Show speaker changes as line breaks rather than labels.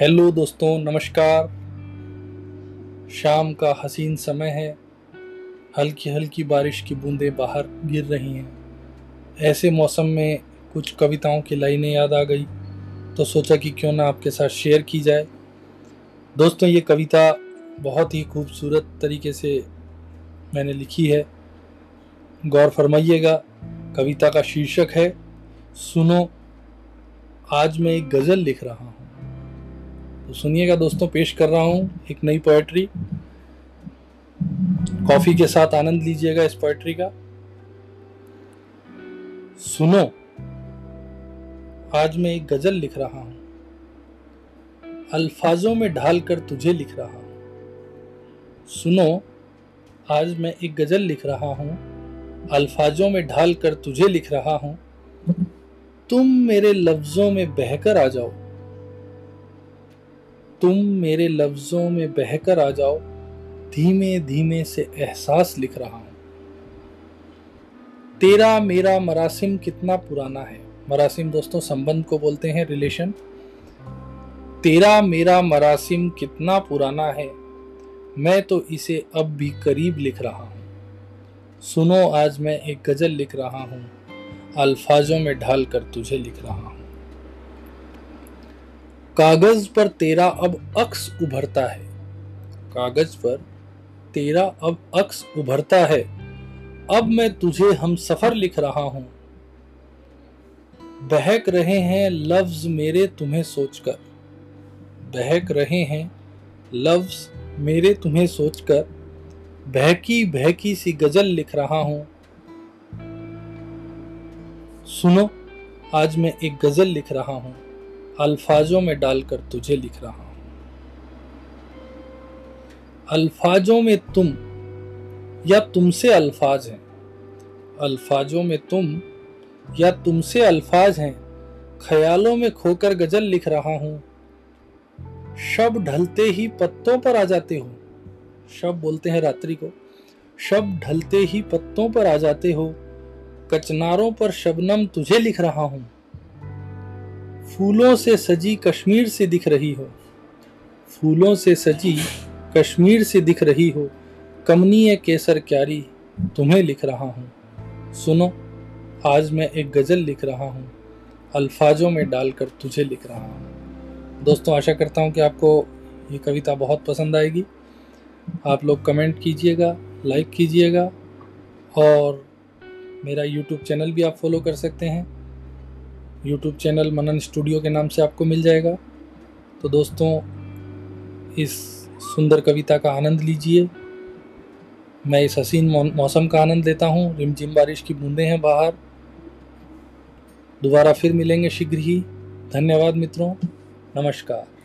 Hello दोस्तों, नमस्कार। शाम का हसीन समय है। हल्की हल्की बारिश की बूंदें बाहर गिर रही हैं। ऐसे मौसम में कुछ कविताओं की लाइनें याद आ गई तो सोचा कि क्यों ना आपके साथ शेयर की जाए। दोस्तों, ये कविता बहुत ही खूबसूरत तरीके से मैंने लिखी है। गौर फरमाइएगा, कविता का शीर्षक है, सुनो, आज मैं एक गज़ल लिख रहा हूँ। तो सुनिएगा दोस्तों, पेश कर रहा हूँ एक नई पोएट्री कॉफ़ी के साथ आनंद लीजिएगा इस पोएट्री का। सुनो, आज मैं एक गज़ल लिख रहा हूँ। अल्फाजों में ढाल कर तुझे लिख रहा हूँ। सुनो, आज मैं एक गज़ल लिख रहा हूँ। अल्फाजों में ढाल कर तुझे लिख रहा हूँ। तुम मेरे लफ्जों में बहकर आ जाओ। तुम मेरे लफ्जों में बहकर आ जाओ। धीमे धीमे से एहसास लिख रहा हूँ। तेरा, मेरा मरासिम कितना पुराना है। मरासिम दोस्तों, संबंध को बोलते हैं रिलेशन। तेरा, मेरा मरासिम कितना पुराना है। मैं तो इसे अब भी करीब लिख रहा हूँ। सुनो, आज मैं एक गज़ल लिख रहा हूँ। अल्फाजों में ढाल कर तुझे लिख रहा हूँ। कागज़ पर तेरा अब अक्स उभरता है। कागज़ पर तेरा अब अक्स उभरता है। अब मैं तुझे हम सफ़र लिख रहा हूँ। बहक रहे हैं लफ्ज मेरे तुम्हें सोचकर। बहक रहे हैं लफ्ज मेरे तुम्हें सोचकर। बहकी बहकी सी गज़ल लिख रहा हूँ। सुनो, आज मैं एक गज़ल लिख रहा हूँ। अल्फाजों में डालकर तुझे लिख रहा हूँ। अल्फाजों में तुम, या तुमसे अल्फाज हैं। अल्फाजों में तुम, या तुमसे अल्फाज हैं। ख्यालों में खोकर गज़ल लिख रहा हूँ। शब ढलते ही पत्तों पर आ जाते हो। शब बोलते हैं रात्रि को। शब ढलते ही पत्तों पर आ जाते हो। कचनारों पर शबनम तुझे लिख रहा हूँ। फूलों से सजी कश्मीर से दिख रही हो। फूलों से सजी कश्मीर से दिख रही हो। कमनीय केसर क्यारी, तुम्हें लिख रहा हूँ। सुनो, आज मैं एक गज़ल लिख रहा हूँ। अल्फाजों में डालकर तुझे लिख रहा हूँ। दोस्तों, आशा करता हूँ कि आपको ये कविता बहुत पसंद आएगी। आप लोग कमेंट कीजिएगा, लाइक कीजिएगा और मेरा यूट्यूब चैनल भी आप फॉलो कर सकते हैं। यूट्यूब चैनल मनन स्टूडियो के नाम से आपको मिल जाएगा। तो दोस्तों, इस सुंदर कविता का आनंद लीजिए। मैं इस हसीन मौसम का आनंद लेता हूँ। रिमझिम बारिश की बूंदें हैं बाहर। दोबारा फिर मिलेंगे शीघ्र ही। धन्यवाद मित्रों। नमस्कार।